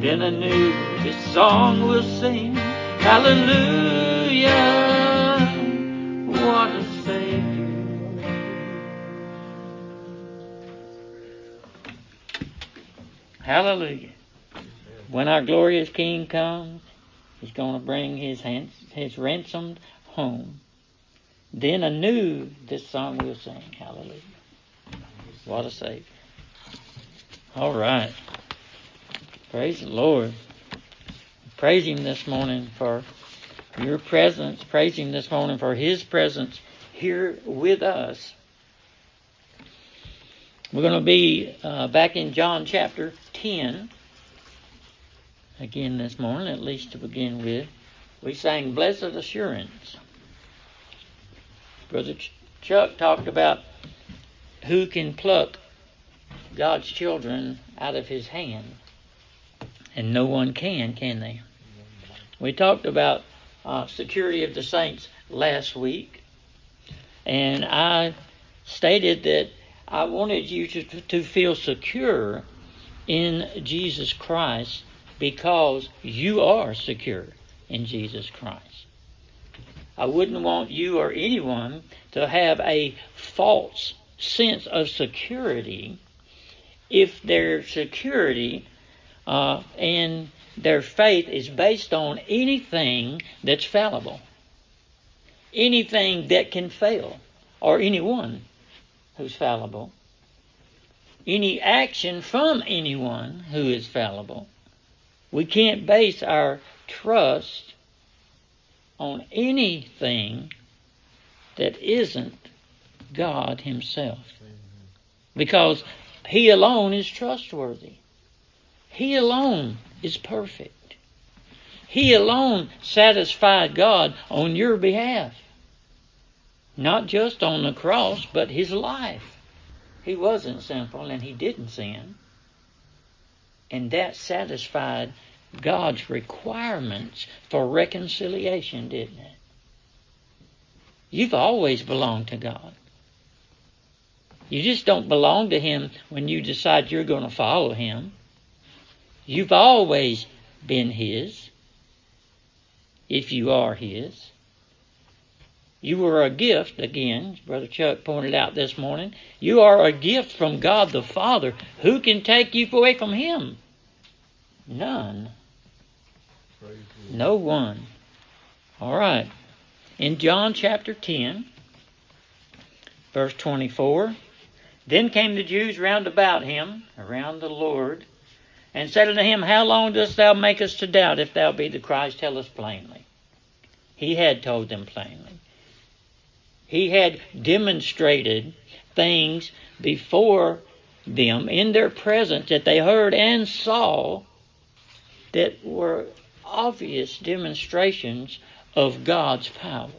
Then a new this song will sing. Hallelujah. What a Savior. Hallelujah. When our glorious King comes, He's going to bring His, hands, his ransomed home. Then anew this song we'll sing. Hallelujah. What a Savior. All right. Praise the Lord. Praise Him this morning for your presence. Praise Him this morning for His presence here with us. We're going to be uh, back in John chapter 10 again this morning, at least to begin with. We sang Blessed Assurance. Brother Chuck talked about who can pluck God's children out of his hand. And no one can, can they? We talked about uh, security of the saints last week. And I stated that I wanted you to, to feel secure in Jesus Christ because you are secure in Jesus Christ. I wouldn't want you or anyone to have a false sense of security if their security uh, and their faith is based on anything that's fallible, anything that can fail, or anyone who's fallible, any action from anyone who is fallible. We can't base our trust on anything that isn't God Himself. Because He alone is trustworthy. He alone is perfect. He alone satisfied God on your behalf. Not just on the cross, but His life. He wasn't sinful and He didn't sin. And that satisfied God's requirements for reconciliation, didn't it? You've always belonged to God. You just don't belong to Him when you decide you're going to follow Him. You've always been His, if you are His. You were a gift, again, Brother Chuck pointed out this morning. You are a gift from God the Father. Who can take you away from Him? None. No one. All right. In John chapter 10, verse 24, then came the Jews round about him, around the Lord, and said unto him, How long dost thou make us to doubt? If thou be the Christ, tell us plainly. He had told them plainly. He had demonstrated things before them in their presence that they heard and saw that were obvious demonstrations of God's power.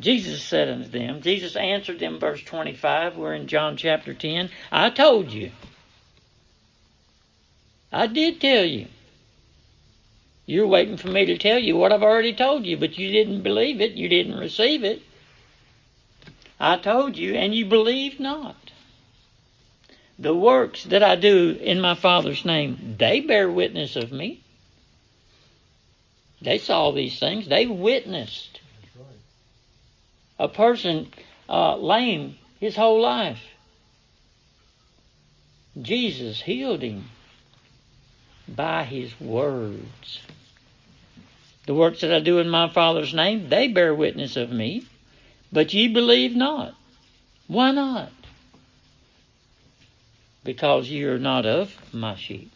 Jesus said unto them, Jesus answered them, verse 25, we're in John chapter 10, I told you. I did tell you. You're waiting for me to tell you what I've already told you, but you didn't believe it, you didn't receive it. I told you, and you believed not. The works that I do in my Father's name, they bear witness of me. They saw these things. They witnessed. A person uh, lame his whole life. Jesus healed him by his words. The works that I do in my Father's name, they bear witness of me, but ye believe not. Why not? Because ye are not of my sheep.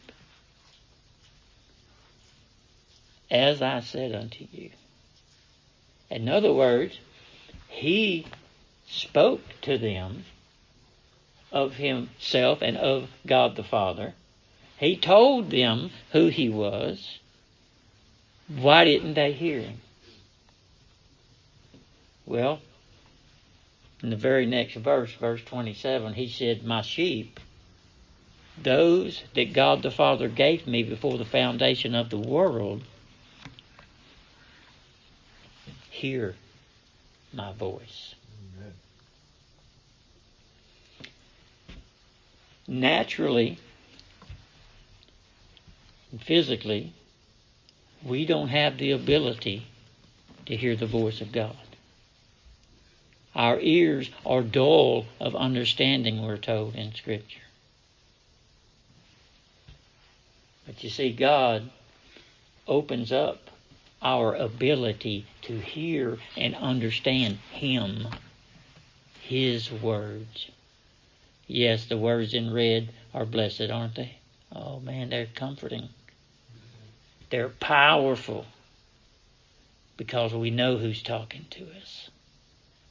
as I said unto you. In other words, he spoke to them of himself and of God the Father. He told them who he was. Why didn't they hear him? Well, in the very next verse, verse 27, he said, My sheep, those that God the Father gave me before the foundation of the world, hear my voice. Amen. Naturally, physically, we don't have the ability to hear the voice of God. Our ears are dull of understanding, we're told in Scripture. But you see, God opens up our ability to hear and understand Him, His words. Yes, the words in red are blessed, aren't they? Oh man, they're comforting. They're powerful because we know who's talking to us.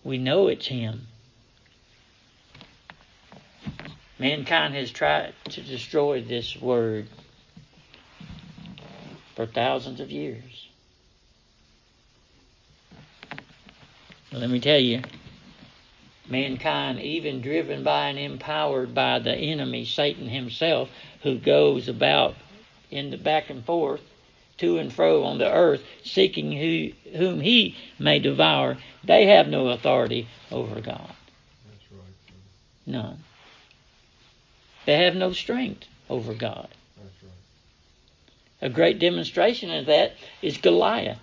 We know it's Him. Mankind has tried to destroy this word for thousands of years. Let me tell you, mankind, even driven by and empowered by the enemy, Satan himself, who goes about in the back and forth, to and fro on the earth, seeking who, whom he may devour, they have no authority over God. Right. None. They have no strength over God. Right. A great demonstration of that is Goliath.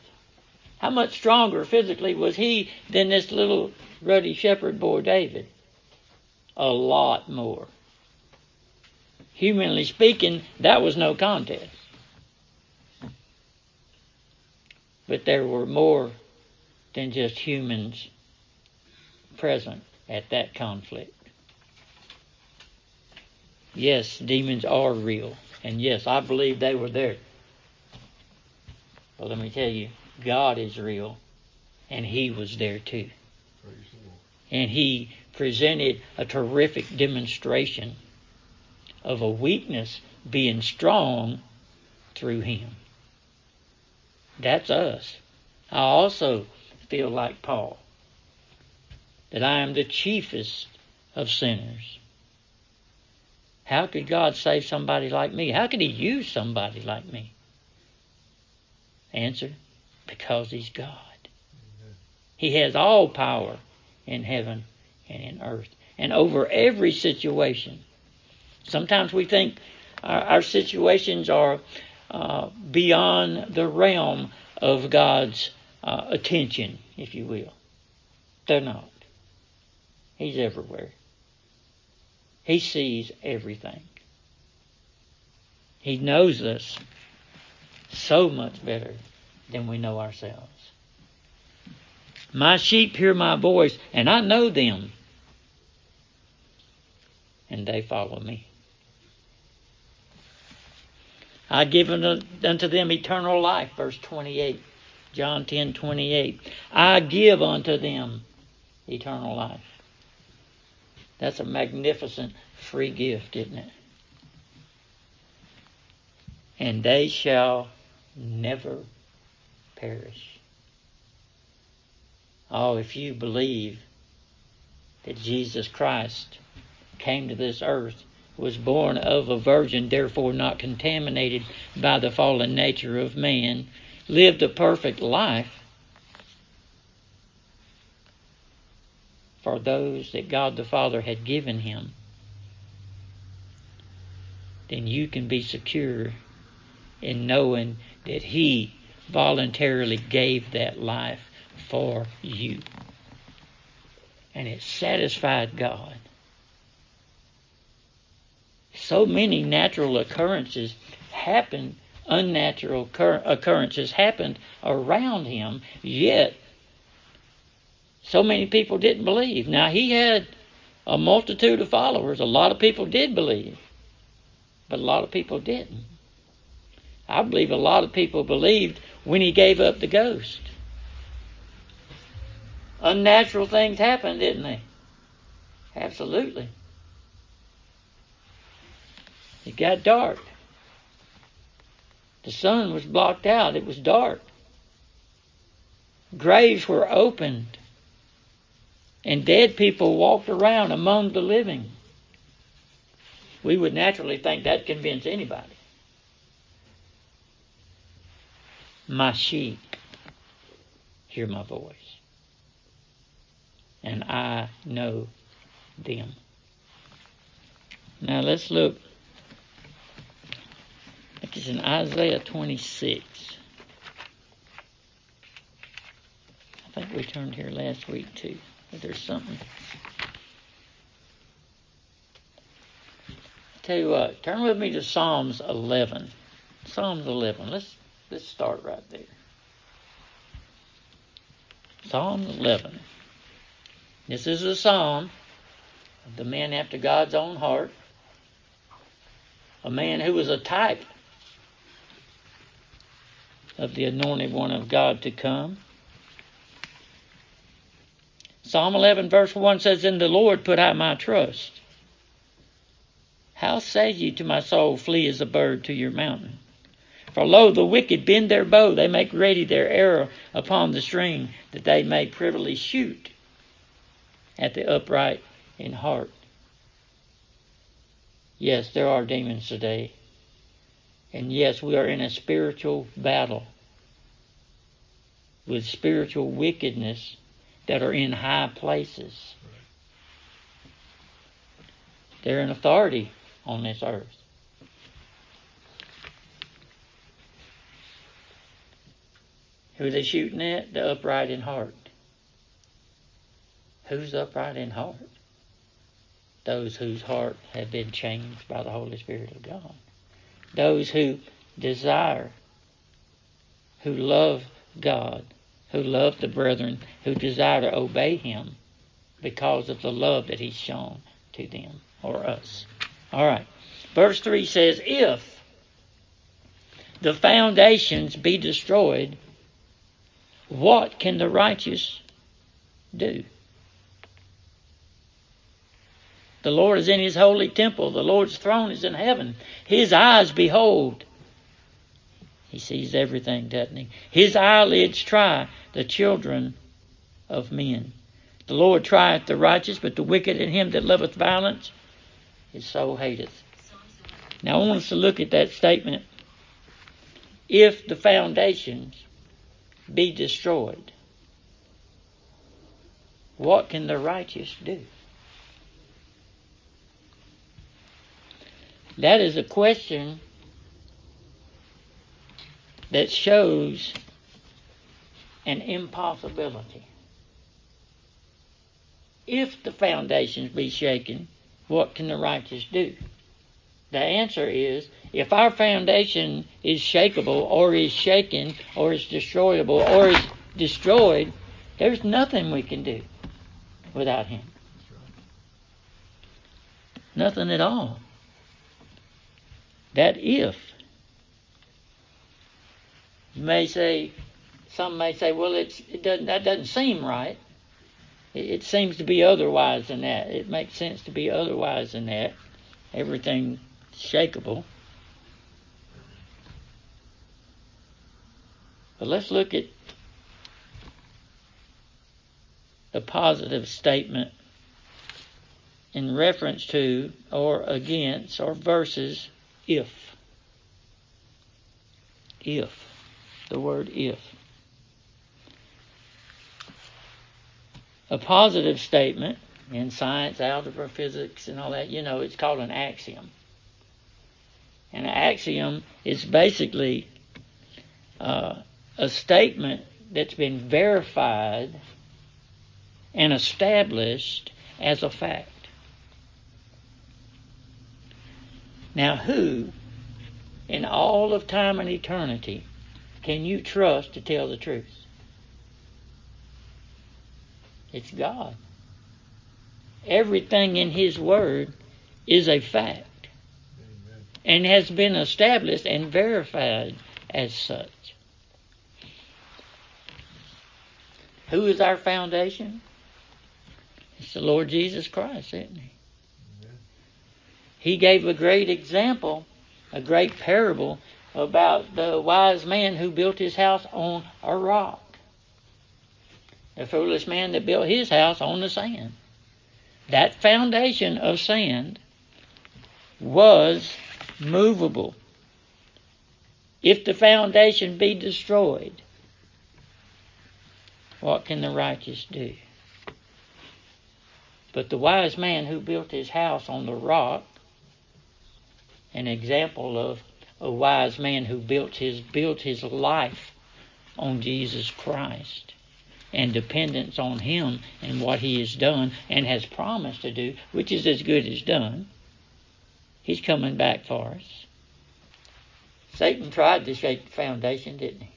How much stronger physically was he than this little ruddy shepherd boy David? A lot more. Humanly speaking, that was no contest. But there were more than just humans present at that conflict. Yes, demons are real. And yes, I believe they were there. But let me tell you, God is real. And He was there too. And He presented a terrific demonstration of a weakness being strong through Him. That's us. I also feel like Paul, that I am the chiefest of sinners. How could God save somebody like me? How could He use somebody like me? Answer because He's God. He has all power in heaven and in earth and over every situation. Sometimes we think our, our situations are uh, beyond the realm of God's uh, attention, if you will. They're not. He's everywhere. He sees everything. He knows us so much better than we know ourselves. My sheep hear my voice, and I know them, and they follow me. I give unto them eternal life, verse 28. John 10 28. I give unto them eternal life. That's a magnificent free gift, isn't it? And they shall never perish. Oh, if you believe that Jesus Christ came to this earth, was born of a virgin, therefore not contaminated by the fallen nature of man, lived a perfect life for those that God the Father had given him, then you can be secure in knowing that He voluntarily gave that life for you. And it satisfied God. So many natural occurrences happened, unnatural occurrences happened around him, yet so many people didn't believe. Now, he had a multitude of followers. A lot of people did believe, but a lot of people didn't. I believe a lot of people believed when he gave up the ghost. Unnatural things happened, didn't they? Absolutely. It got dark. The sun was blocked out. It was dark. Graves were opened. And dead people walked around among the living. We would naturally think that convince anybody. My sheep hear my voice, and I know them. Now let's look the is in Isaiah 26. I think we turned here last week too. But there's something. Tell you what, turn with me to Psalms 11. Psalms 11. Let's let's start right there. Psalm 11. This is a psalm of the man after God's own heart, a man who was a type of the anointed one of God to come. Psalm 11, verse 1 says, In the Lord put I my trust. How say ye to my soul, Flee as a bird to your mountain? For lo, the wicked bend their bow, they make ready their arrow upon the string, that they may privily shoot at the upright in heart. Yes, there are demons today. And yes, we are in a spiritual battle with spiritual wickedness that are in high places. They're in authority on this earth. Who are they shooting at? The upright in heart. Who's upright in heart? Those whose heart have been changed by the Holy Spirit of God. Those who desire, who love God, who love the brethren, who desire to obey Him because of the love that He's shown to them or us. All right. Verse 3 says, If the foundations be destroyed, what can the righteous do? The Lord is in his holy temple. The Lord's throne is in heaven. His eyes behold. He sees everything, doesn't he? His eyelids try the children of men. The Lord trieth the righteous, but the wicked and him that loveth violence, his soul hateth. Now I want us to look at that statement. If the foundations be destroyed, what can the righteous do? That is a question that shows an impossibility. If the foundations be shaken, what can the righteous do? The answer is if our foundation is shakable or is shaken or is destroyable or is destroyed, there's nothing we can do without Him. Nothing at all that if. You may say, some may say, well, it's, it doesn't, that doesn't seem right. It, it seems to be otherwise than that. It makes sense to be otherwise than that. Everything shakable. But let's look at the positive statement in reference to or against or versus if. If. The word if. A positive statement in science, algebra, physics, and all that, you know, it's called an axiom. And an axiom is basically uh, a statement that's been verified and established as a fact. Now, who in all of time and eternity can you trust to tell the truth? It's God. Everything in His Word is a fact Amen. and has been established and verified as such. Who is our foundation? It's the Lord Jesus Christ, isn't He? He gave a great example, a great parable about the wise man who built his house on a rock. The foolish man that built his house on the sand. That foundation of sand was movable. If the foundation be destroyed, what can the righteous do? But the wise man who built his house on the rock, an example of a wise man who built his built his life on Jesus Christ and dependence on him and what he has done and has promised to do, which is as good as done. He's coming back for us. Satan tried to shake the foundation, didn't he?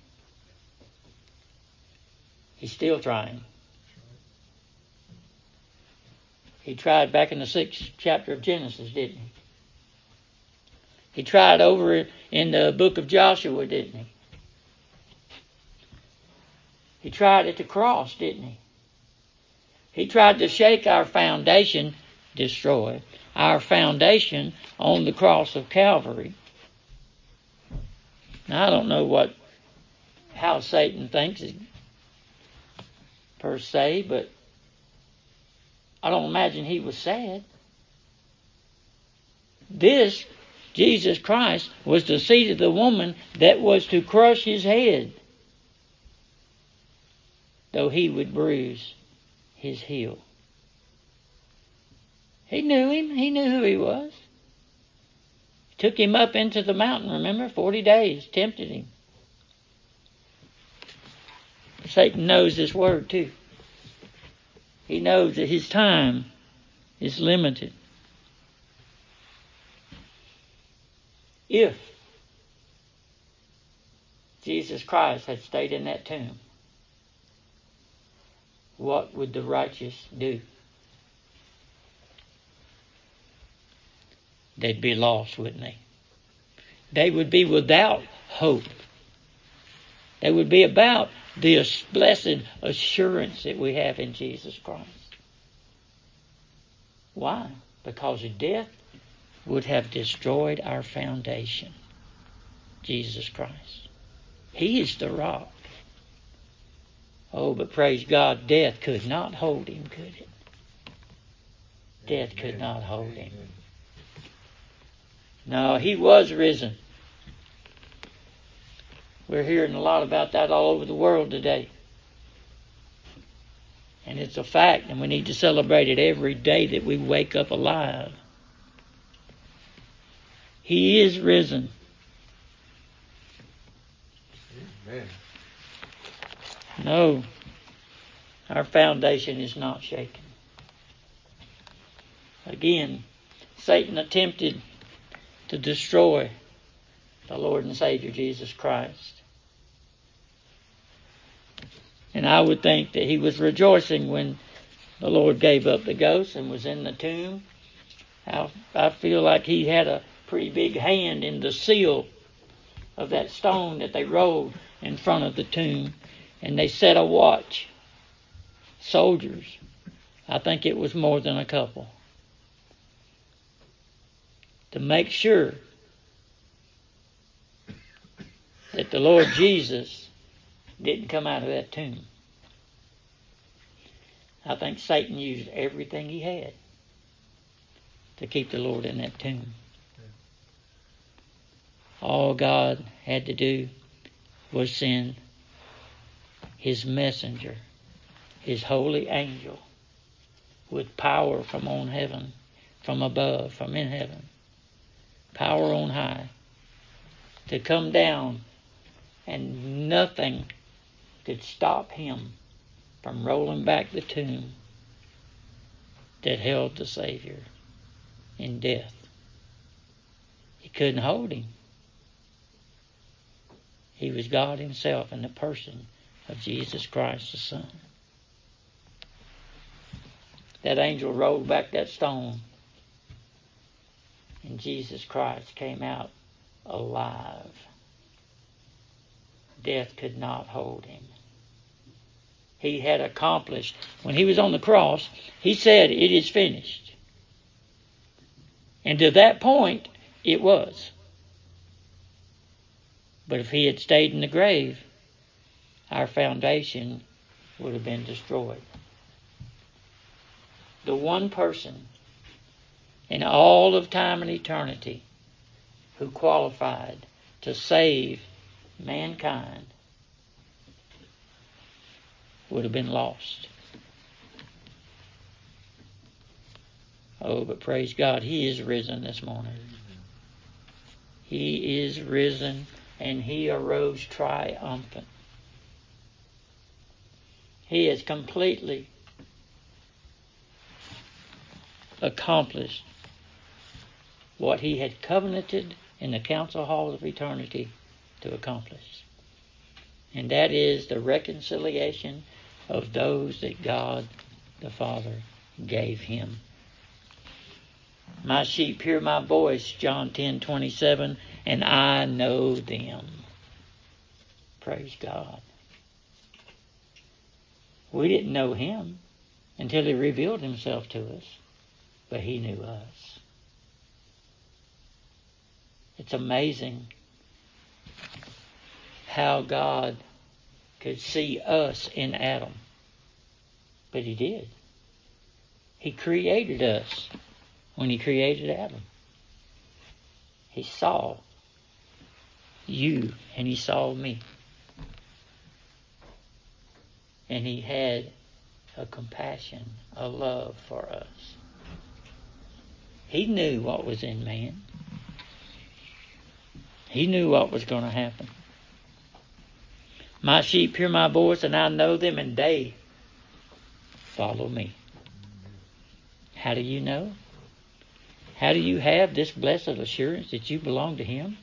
He's still trying. He tried back in the sixth chapter of Genesis, didn't he? He tried over in the book of Joshua, didn't he? He tried at the cross, didn't he? He tried to shake our foundation, destroy our foundation on the cross of Calvary. Now I don't know what how Satan thinks per se, but I don't imagine he was sad. This Jesus Christ was the seed of the woman that was to crush his head, though he would bruise his heel. He knew him. He knew who he was. Took him up into the mountain, remember? Forty days, tempted him. Satan knows this word too. He knows that his time is limited. If Jesus Christ had stayed in that tomb, what would the righteous do? They'd be lost, wouldn't they? They would be without hope. They would be about the blessed assurance that we have in Jesus Christ. Why? Because of death would have destroyed our foundation. Jesus Christ. He is the rock. Oh, but praise God, death could not hold him, could it? Death could not hold him. No, he was risen. We're hearing a lot about that all over the world today. And it's a fact, and we need to celebrate it every day that we wake up alive. He is risen. Amen. No, our foundation is not shaken. Again, Satan attempted to destroy the Lord and Savior Jesus Christ. And I would think that he was rejoicing when the Lord gave up the ghost and was in the tomb. I, I feel like he had a pretty big hand in the seal of that stone that they rolled in front of the tomb. And they set a watch. Soldiers. I think it was more than a couple. To make sure that the Lord Jesus didn't come out of that tomb. I think Satan used everything he had to keep the Lord in that tomb. All God had to do was send his messenger, his holy angel, with power from on heaven, from above, from in heaven, power on high, to come down, and nothing could stop him from rolling back the tomb that held the Savior in death. He couldn't hold him. He was God Himself in the person of Jesus Christ the Son. That angel rolled back that stone, and Jesus Christ came out alive. Death could not hold him. He had accomplished, when he was on the cross, he said, It is finished. And to that point, it was. But if he had stayed in the grave, our foundation would have been destroyed. The one person in all of time and eternity who qualified to save mankind would have been lost. Oh, but praise God, He is risen this morning. He is risen and he arose triumphant. He has completely accomplished what he had covenanted in the council halls of eternity to accomplish. And that is the reconciliation of those that God the Father gave him. My sheep hear my voice, John 10 27, and I know them. Praise God. We didn't know him until he revealed himself to us, but he knew us. It's amazing how God could see us in Adam. But he did. He created us when he created Adam. He saw you and he saw me. And he had a compassion, a love for us. He knew what was in man. He knew what was going to happen. My sheep hear my voice, and I know them, and they follow me. How do you know? How do you have this blessed assurance that you belong to Him?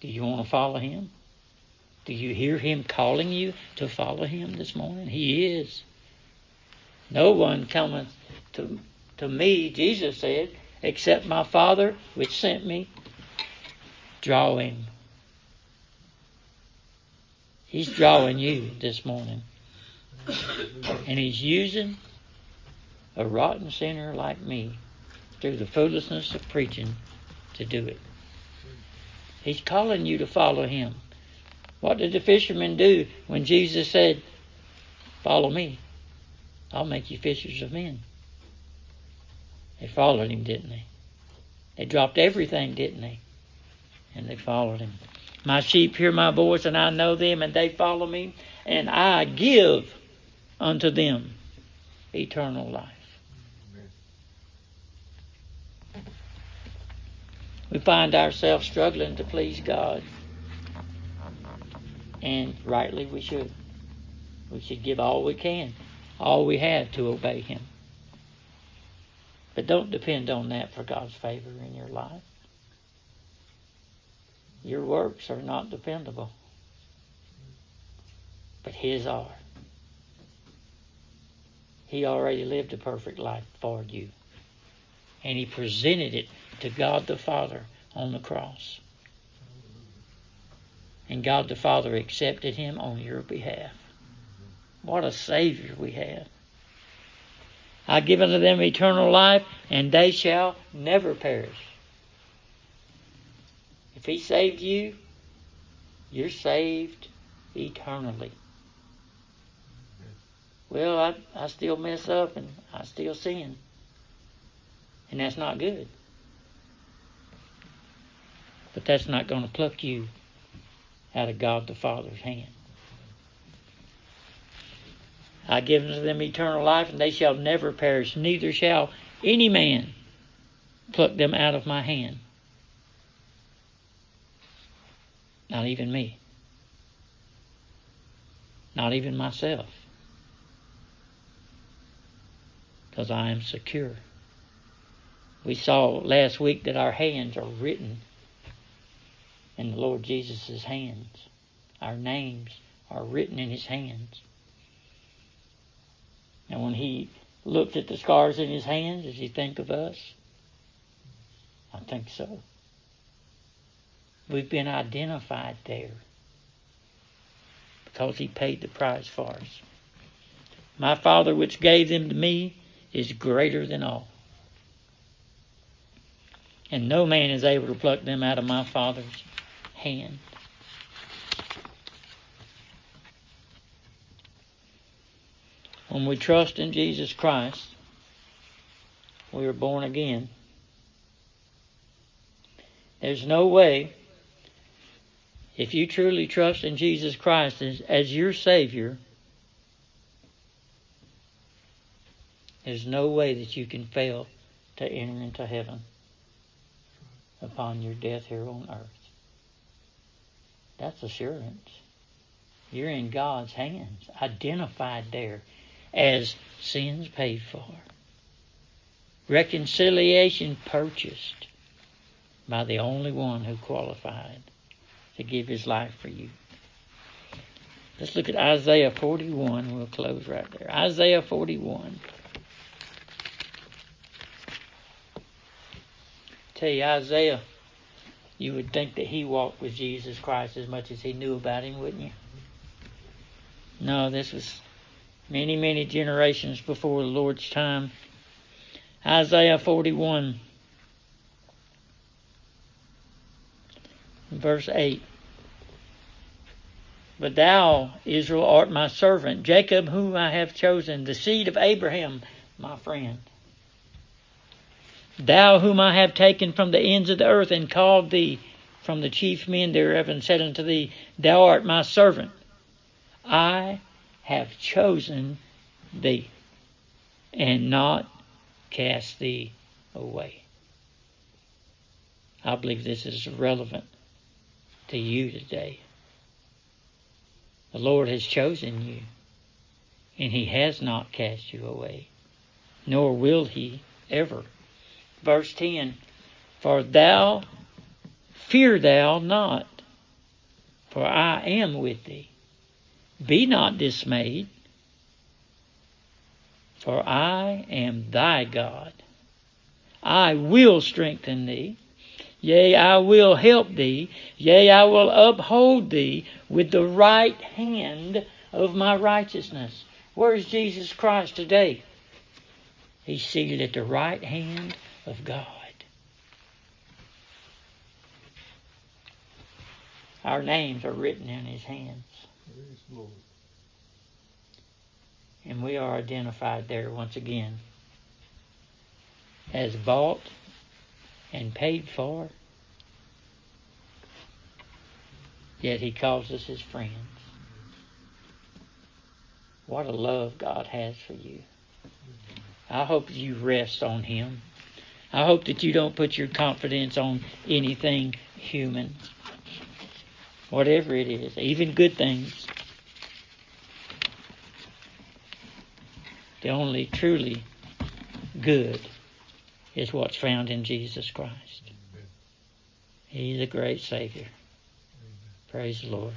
Do you want to follow Him? Do you hear Him calling you to follow Him this morning? He is. No one cometh to, to me, Jesus said, except my Father which sent me, draw him. He's drawing you this morning. And he's using a rotten sinner like me through the foolishness of preaching to do it. He's calling you to follow him. What did the fishermen do when Jesus said, Follow me? I'll make you fishers of men. They followed him, didn't they? They dropped everything, didn't they? And they followed him. My sheep hear my voice, and I know them, and they follow me, and I give unto them eternal life. We find ourselves struggling to please God, and rightly we should. We should give all we can, all we have to obey Him. But don't depend on that for God's favor in your life. Your works are not dependable, but His are. He already lived a perfect life for you, and He presented it to God the Father on the cross. And God the Father accepted Him on your behalf. What a Savior we have. I give unto them eternal life, and they shall never perish if He saved you, you're saved eternally. Well, I, I still mess up and I still sin. And that's not good. But that's not going to pluck you out of God the Father's hand. I give unto them eternal life, and they shall never perish, neither shall any man pluck them out of my hand. Not even me. Not even myself. Because I am secure. We saw last week that our hands are written in the Lord Jesus' hands. Our names are written in his hands. And when he looked at the scars in his hands, does he think of us? I think so. We've been identified there because he paid the price for us. My Father, which gave them to me, is greater than all. And no man is able to pluck them out of my Father's hand. When we trust in Jesus Christ, we are born again. There's no way if you truly trust in Jesus Christ as, as your Savior, there's no way that you can fail to enter into heaven. upon your death here on earth. That's assurance. You're in God's hands, identified there as sins paid for. Reconciliation purchased by the only one who qualified to give his life for you. Let's look at Isaiah 41. We'll close right there. Isaiah 41. Tell you, Isaiah, you would think that he walked with Jesus Christ as much as he knew about him, wouldn't you? No, this was many, many generations before the Lord's time. Isaiah 41, verse 8. But thou, Israel, art my servant, Jacob, whom I have chosen, the seed of Abraham, my friend. Thou, whom I have taken from the ends of the earth, and called thee from the chief men thereof, and said unto thee, Thou art my servant. I have chosen thee, and not cast thee away. I believe this is relevant to you today. The Lord has chosen you, and He has not cast you away, nor will He ever. Verse 10 For thou fear thou not, for I am with thee. Be not dismayed, for I am thy God. I will strengthen thee. Yea, I will help thee. Yea, I will uphold thee with the right hand of my righteousness. Where's Jesus Christ today? He's seated at the right hand of God. Our names are written in His hands. Praise the Lord. And we are identified there once again as bought and paid for. Yet he calls us his friends. What a love God has for you. I hope you rest on him. I hope that you don't put your confidence on anything human. Whatever it is, even good things. The only truly good is what's found in Jesus Christ. He's a great Savior. Praise the Lord.